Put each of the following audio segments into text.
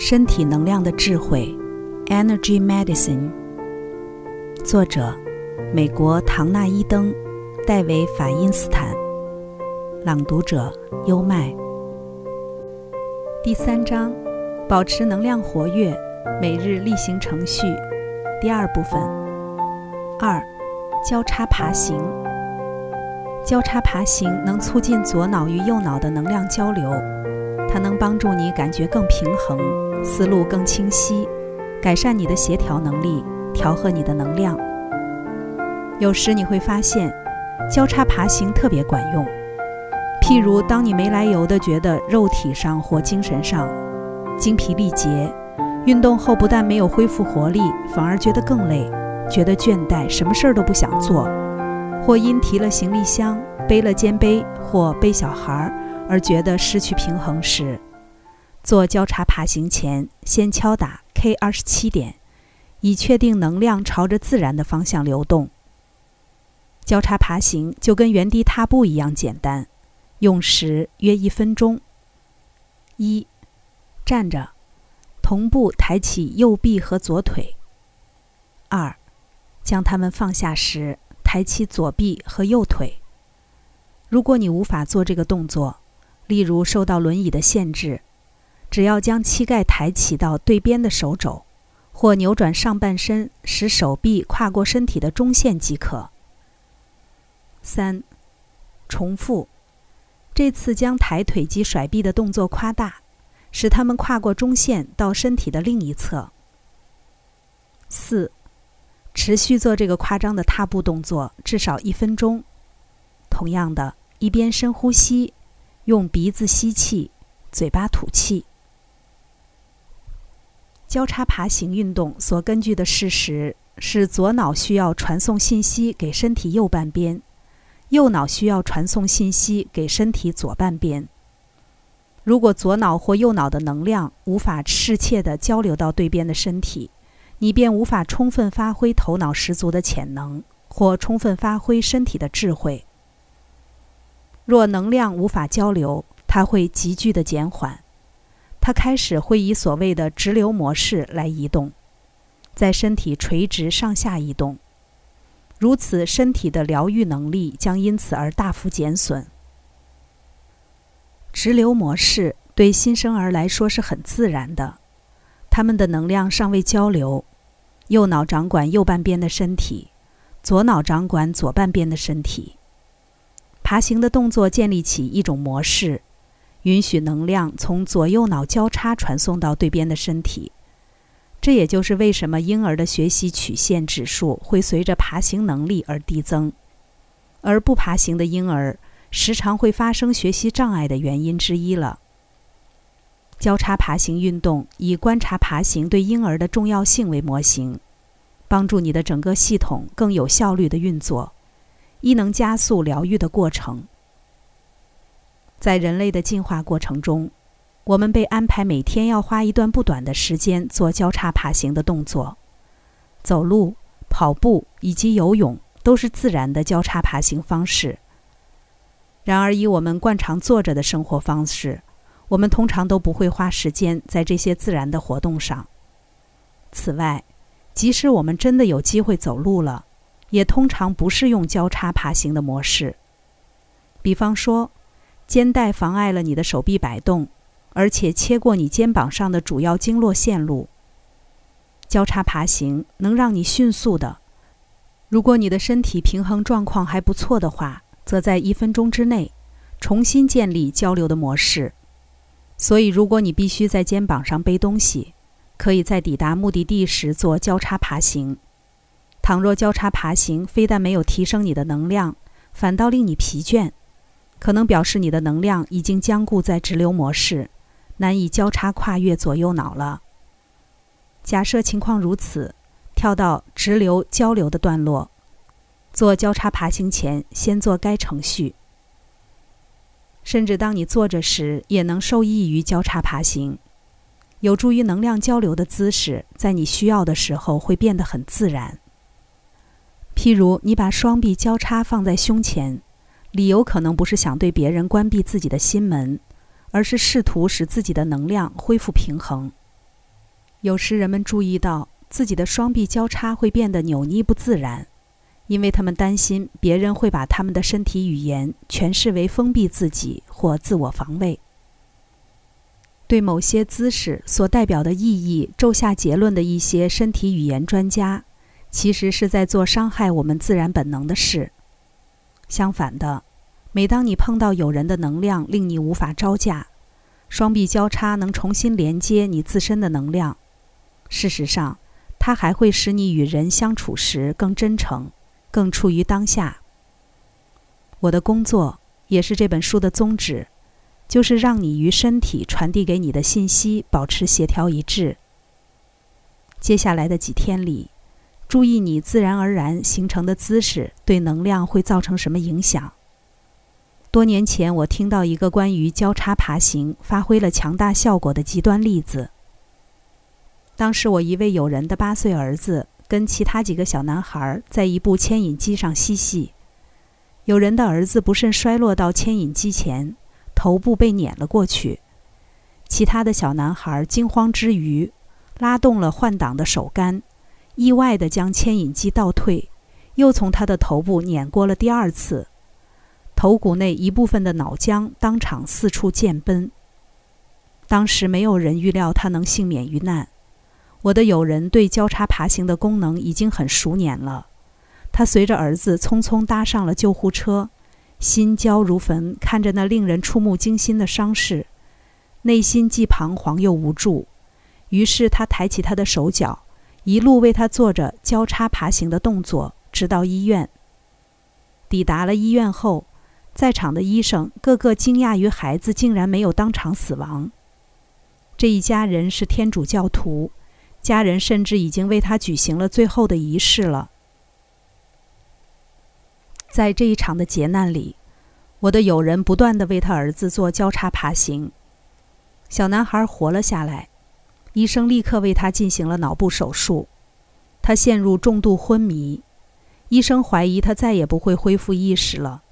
身体能量的智慧，Energy Medicine。作者：美国唐纳伊登、戴维法因斯坦。朗读者：优麦。第三章：保持能量活跃，每日例行程序。第二部分。二、交叉爬行。交叉爬行能促进左脑与右脑的能量交流，它能帮助你感觉更平衡，思路更清晰，改善你的协调能力，调和你的能量。有时你会发现，交叉爬行特别管用。譬如，当你没来由的觉得肉体上或精神上精疲力竭，运动后不但没有恢复活力，反而觉得更累，觉得倦怠，什么事儿都不想做。或因提了行李箱、背了肩背或背小孩儿而觉得失去平衡时，做交叉爬行前，先敲打 K 二十七点，以确定能量朝着自然的方向流动。交叉爬行就跟原地踏步一样简单，用时约一分钟。一，站着，同步抬起右臂和左腿。二，将它们放下时。抬起左臂和右腿。如果你无法做这个动作，例如受到轮椅的限制，只要将膝盖抬起到对边的手肘，或扭转上半身，使手臂跨过身体的中线即可。三，重复，这次将抬腿及甩臂的动作夸大，使它们跨过中线到身体的另一侧。四。持续做这个夸张的踏步动作，至少一分钟。同样的，一边深呼吸，用鼻子吸气，嘴巴吐气。交叉爬行运动所根据的事实是，左脑需要传送信息给身体右半边，右脑需要传送信息给身体左半边。如果左脑或右脑的能量无法适切地交流到对边的身体，你便无法充分发挥头脑十足的潜能，或充分发挥身体的智慧。若能量无法交流，它会急剧的减缓，它开始会以所谓的直流模式来移动，在身体垂直上下移动。如此，身体的疗愈能力将因此而大幅减损。直流模式对新生儿来说是很自然的，他们的能量尚未交流。右脑掌管右半边的身体，左脑掌管左半边的身体。爬行的动作建立起一种模式，允许能量从左右脑交叉传送到对边的身体。这也就是为什么婴儿的学习曲线指数会随着爬行能力而递增，而不爬行的婴儿时常会发生学习障碍的原因之一了。交叉爬行运动以观察爬行对婴儿的重要性为模型，帮助你的整个系统更有效率的运作，亦能加速疗愈的过程。在人类的进化过程中，我们被安排每天要花一段不短的时间做交叉爬行的动作，走路、跑步以及游泳都是自然的交叉爬行方式。然而，以我们惯常坐着的生活方式，我们通常都不会花时间在这些自然的活动上。此外，即使我们真的有机会走路了，也通常不是用交叉爬行的模式。比方说，肩带妨碍了你的手臂摆动，而且切过你肩膀上的主要经络线路。交叉爬行能让你迅速的，如果你的身体平衡状况还不错的话，则在一分钟之内重新建立交流的模式。所以，如果你必须在肩膀上背东西，可以在抵达目的地时做交叉爬行。倘若交叉爬行非但没有提升你的能量，反倒令你疲倦，可能表示你的能量已经僵固在直流模式，难以交叉跨越左右脑了。假设情况如此，跳到直流交流的段落，做交叉爬行前，先做该程序。甚至当你坐着时，也能受益于交叉爬行。有助于能量交流的姿势，在你需要的时候会变得很自然。譬如，你把双臂交叉放在胸前，理由可能不是想对别人关闭自己的心门，而是试图使自己的能量恢复平衡。有时人们注意到自己的双臂交叉会变得扭捏不自然，因为他们担心别人会把他们的身体语言诠释为封闭自己或自我防卫。对某些姿势所代表的意义骤下结论的一些身体语言专家，其实是在做伤害我们自然本能的事。相反的，每当你碰到有人的能量令你无法招架，双臂交叉能重新连接你自身的能量。事实上，它还会使你与人相处时更真诚，更处于当下。我的工作也是这本书的宗旨。就是让你与身体传递给你的信息保持协调一致。接下来的几天里，注意你自然而然形成的姿势对能量会造成什么影响。多年前，我听到一个关于交叉爬行发挥了强大效果的极端例子。当时，我一位友人的八岁儿子跟其他几个小男孩在一部牵引机上嬉戏，友人的儿子不慎摔落到牵引机前。头部被碾了过去，其他的小男孩惊慌之余，拉动了换挡的手杆，意外地将牵引机倒退，又从他的头部碾过了第二次，头骨内一部分的脑浆当场四处溅奔。当时没有人预料他能幸免于难。我的友人对交叉爬行的功能已经很熟稔了，他随着儿子匆匆搭上了救护车。心焦如焚，看着那令人触目惊心的伤势，内心既彷徨又无助。于是他抬起他的手脚，一路为他做着交叉爬行的动作，直到医院。抵达了医院后，在场的医生个个惊讶于孩子竟然没有当场死亡。这一家人是天主教徒，家人甚至已经为他举行了最后的仪式了。在这一场的劫难里，我的友人不断地为他儿子做交叉爬行，小男孩活了下来。医生立刻为他进行了脑部手术，他陷入重度昏迷，医生怀疑他再也不会恢复意识了。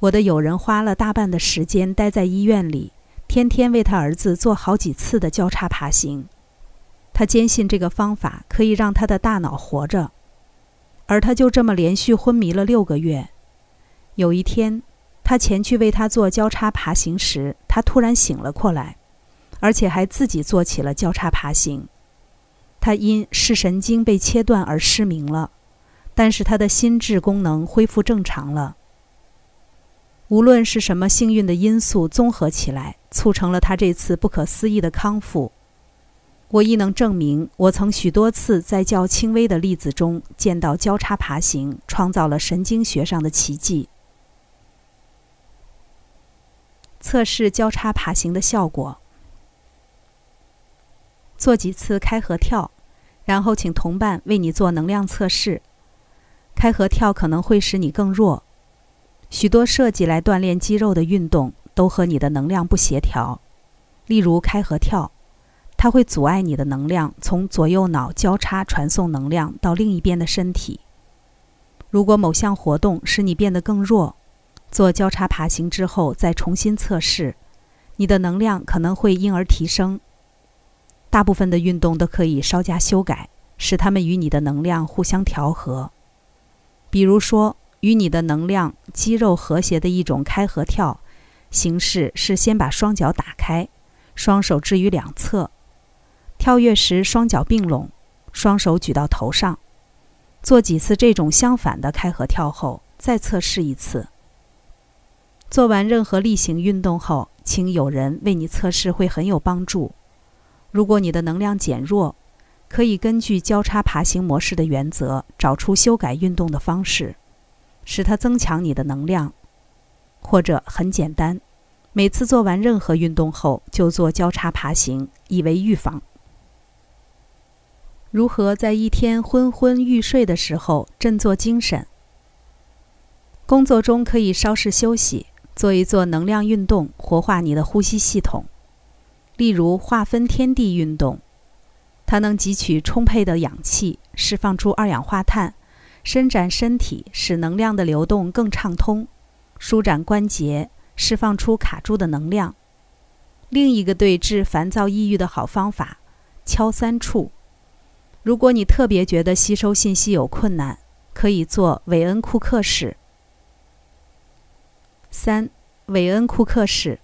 我的友人花了大半的时间待在医院里，天天为他儿子做好几次的交叉爬行。他坚信这个方法可以让他的大脑活着。而他就这么连续昏迷了六个月。有一天，他前去为他做交叉爬行时，他突然醒了过来，而且还自己做起了交叉爬行。他因视神经被切断而失明了，但是他的心智功能恢复正常了。无论是什么幸运的因素综合起来，促成了他这次不可思议的康复。我亦能证明，我曾许多次在较轻微的例子中见到交叉爬行创造了神经学上的奇迹。测试交叉爬行的效果：做几次开合跳，然后请同伴为你做能量测试。开合跳可能会使你更弱。许多设计来锻炼肌肉的运动都和你的能量不协调，例如开合跳。它会阻碍你的能量从左右脑交叉传送能量到另一边的身体。如果某项活动使你变得更弱，做交叉爬行之后再重新测试，你的能量可能会因而提升。大部分的运动都可以稍加修改，使它们与你的能量互相调和。比如说，与你的能量肌肉和谐的一种开合跳形式是先把双脚打开，双手置于两侧。跳跃时，双脚并拢，双手举到头上。做几次这种相反的开合跳后，再测试一次。做完任何例行运动后，请有人为你测试，会很有帮助。如果你的能量减弱，可以根据交叉爬行模式的原则，找出修改运动的方式，使它增强你的能量。或者很简单，每次做完任何运动后就做交叉爬行，以为预防。如何在一天昏昏欲睡的时候振作精神？工作中可以稍事休息，做一做能量运动，活化你的呼吸系统。例如划分天地运动，它能汲取充沛的氧气，释放出二氧化碳，伸展身体，使能量的流动更畅通；舒展关节，释放出卡住的能量。另一个对治烦躁抑郁的好方法。敲三处。如果你特别觉得吸收信息有困难，可以做韦恩库克式。三，韦恩库克式。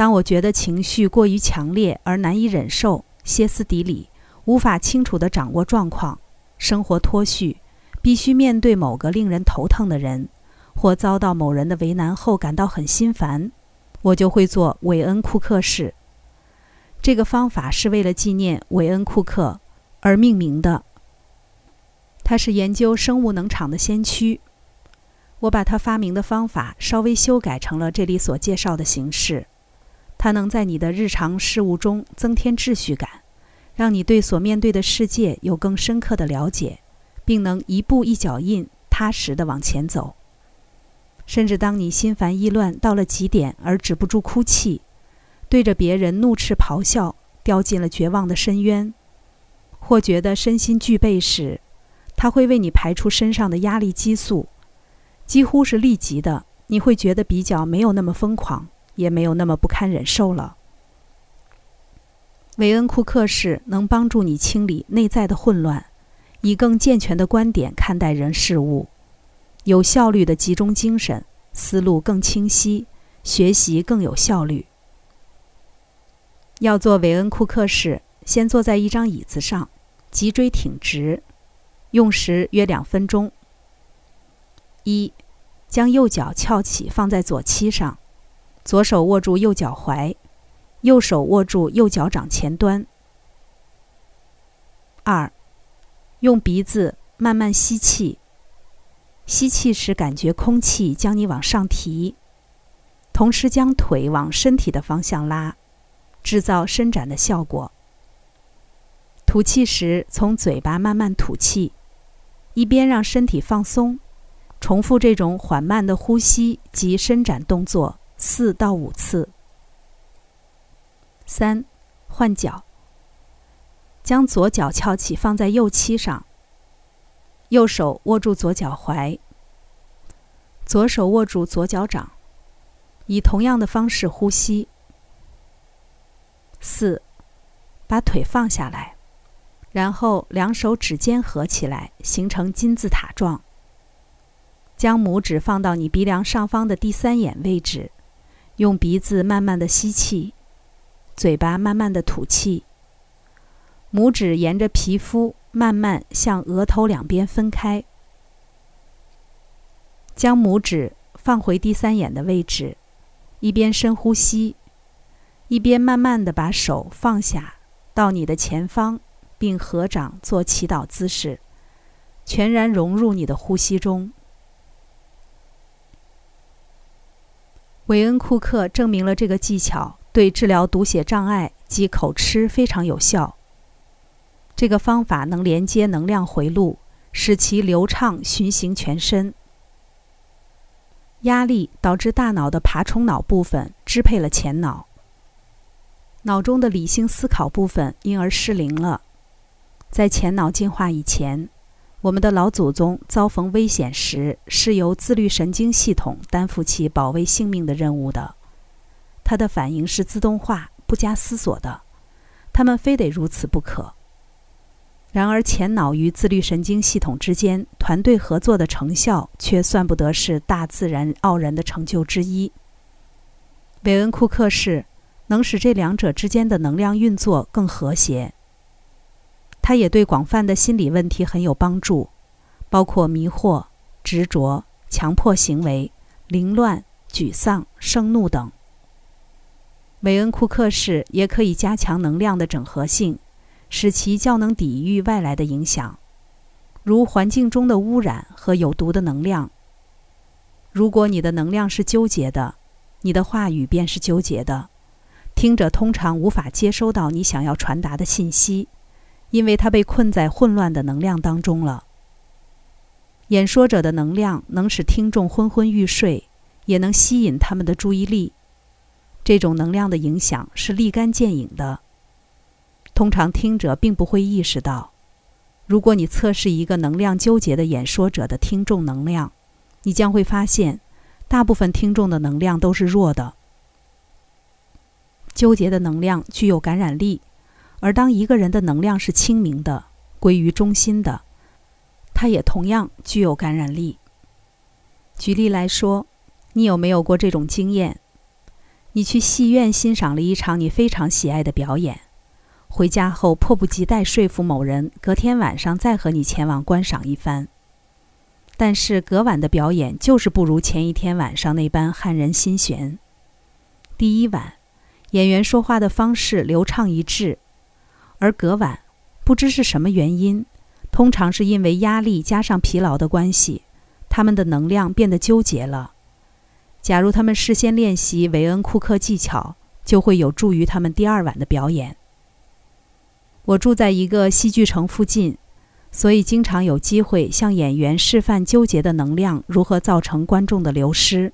当我觉得情绪过于强烈而难以忍受，歇斯底里，无法清楚地掌握状况，生活脱序，必须面对某个令人头疼的人，或遭到某人的为难后感到很心烦，我就会做韦恩库克式。这个方法是为了纪念韦恩库克而命名的。他是研究生物能场的先驱。我把他发明的方法稍微修改成了这里所介绍的形式。它能在你的日常事务中增添秩序感，让你对所面对的世界有更深刻的了解，并能一步一脚印、踏实地往前走。甚至当你心烦意乱到了极点而止不住哭泣，对着别人怒斥咆哮，掉进了绝望的深渊，或觉得身心俱惫时，它会为你排出身上的压力激素，几乎是立即的。你会觉得比较没有那么疯狂。也没有那么不堪忍受了。韦恩库克式能帮助你清理内在的混乱，以更健全的观点看待人事物，有效率的集中精神，思路更清晰，学习更有效率。要做韦恩库克式，先坐在一张椅子上，脊椎挺直，用时约两分钟。一，将右脚翘起放在左膝上。左手握住右脚踝，右手握住右脚掌前端。二，用鼻子慢慢吸气。吸气时感觉空气将你往上提，同时将腿往身体的方向拉，制造伸展的效果。吐气时从嘴巴慢慢吐气，一边让身体放松，重复这种缓慢的呼吸及伸展动作。四到五次。三，换脚。将左脚翘起放在右膝上，右手握住左脚踝，左手握住左脚掌，以同样的方式呼吸。四，把腿放下来，然后两手指尖合起来，形成金字塔状。将拇指放到你鼻梁上方的第三眼位置。用鼻子慢慢的吸气，嘴巴慢慢的吐气。拇指沿着皮肤慢慢向额头两边分开。将拇指放回第三眼的位置，一边深呼吸，一边慢慢的把手放下到你的前方，并合掌做祈祷姿势，全然融入你的呼吸中。韦恩·库克证明了这个技巧对治疗读写障碍及口吃非常有效。这个方法能连接能量回路，使其流畅循行全身。压力导致大脑的爬虫脑部分支配了前脑，脑中的理性思考部分因而失灵了。在前脑进化以前。我们的老祖宗遭逢危险时，是由自律神经系统担负起保卫性命的任务的。它的反应是自动化、不加思索的，他们非得如此不可。然而，前脑与自律神经系统之间团队合作的成效，却算不得是大自然傲人的成就之一。韦恩·库克式能使这两者之间的能量运作更和谐。它也对广泛的心理问题很有帮助，包括迷惑、执着、强迫行为、凌乱、沮丧、盛怒等。韦恩库克式也可以加强能量的整合性，使其较能抵御外来的影响，如环境中的污染和有毒的能量。如果你的能量是纠结的，你的话语便是纠结的，听者通常无法接收到你想要传达的信息。因为他被困在混乱的能量当中了。演说者的能量能使听众昏昏欲睡，也能吸引他们的注意力。这种能量的影响是立竿见影的。通常听者并不会意识到。如果你测试一个能量纠结的演说者的听众能量，你将会发现，大部分听众的能量都是弱的。纠结的能量具有感染力。而当一个人的能量是清明的、归于中心的，它也同样具有感染力。举例来说，你有没有过这种经验？你去戏院欣赏了一场你非常喜爱的表演，回家后迫不及待说服某人隔天晚上再和你前往观赏一番。但是隔晚的表演就是不如前一天晚上那般撼人心弦。第一晚，演员说话的方式流畅一致，而隔晚，不知是什么原因，通常是因为压力加上疲劳的关系，他们的能量变得纠结了。假如他们事先练习韦恩库克技巧，就会有助于他们第二晚的表演。我住在一个戏剧城附近，所以经常有机会向演员示范纠结的能量如何造成观众的流失。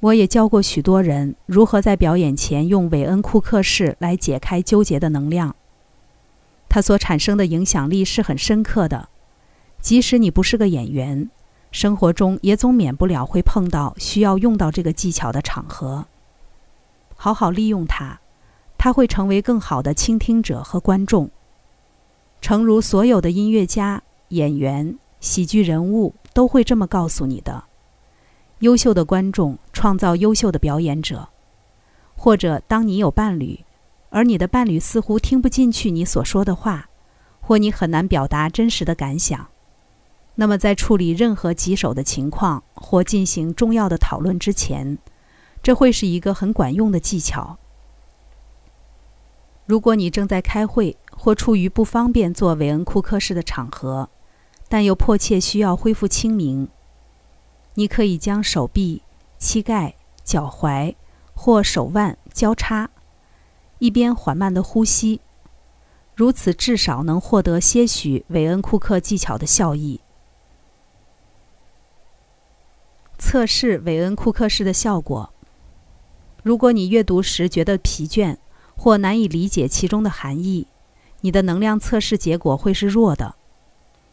我也教过许多人如何在表演前用韦恩库克式来解开纠结的能量。它所产生的影响力是很深刻的，即使你不是个演员。生活中也总免不了会碰到需要用到这个技巧的场合，好好利用它，它会成为更好的倾听者和观众。诚如所有的音乐家、演员、喜剧人物都会这么告诉你的：优秀的观众创造优秀的表演者。或者当你有伴侣，而你的伴侣似乎听不进去你所说的话，或你很难表达真实的感想。那么，在处理任何棘手的情况或进行重要的讨论之前，这会是一个很管用的技巧。如果你正在开会或处于不方便做韦恩库克式的场合，但又迫切需要恢复清明，你可以将手臂、膝盖、脚踝或手腕交叉，一边缓慢的呼吸，如此至少能获得些许韦恩库克技巧的效益。测试韦恩库克式的效果。如果你阅读时觉得疲倦或难以理解其中的含义，你的能量测试结果会是弱的。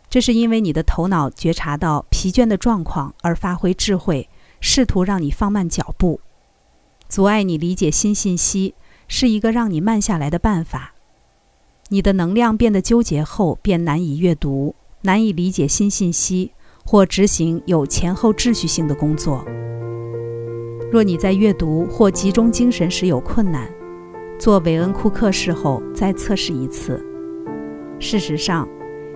这是因为你的头脑觉察到疲倦的状况而发挥智慧，试图让你放慢脚步，阻碍你理解新信息是一个让你慢下来的办法。你的能量变得纠结后，便难以阅读，难以理解新信息。或执行有前后秩序性的工作。若你在阅读或集中精神时有困难，做韦恩库克式后再测试一次。事实上，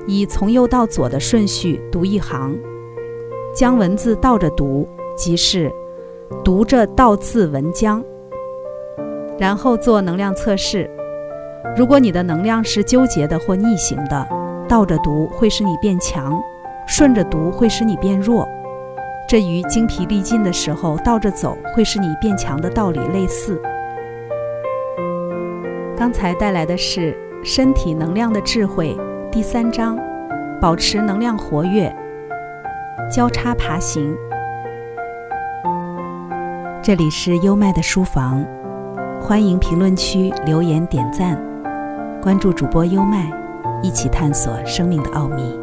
以从右到左的顺序读一行，将文字倒着读，即是读着倒字文将。然后做能量测试。如果你的能量是纠结的或逆行的，倒着读会使你变强。顺着读会使你变弱，这与精疲力尽的时候倒着走会使你变强的道理类似。刚才带来的是《身体能量的智慧》第三章，保持能量活跃，交叉爬行。这里是优麦的书房，欢迎评论区留言点赞，关注主播优麦，一起探索生命的奥秘。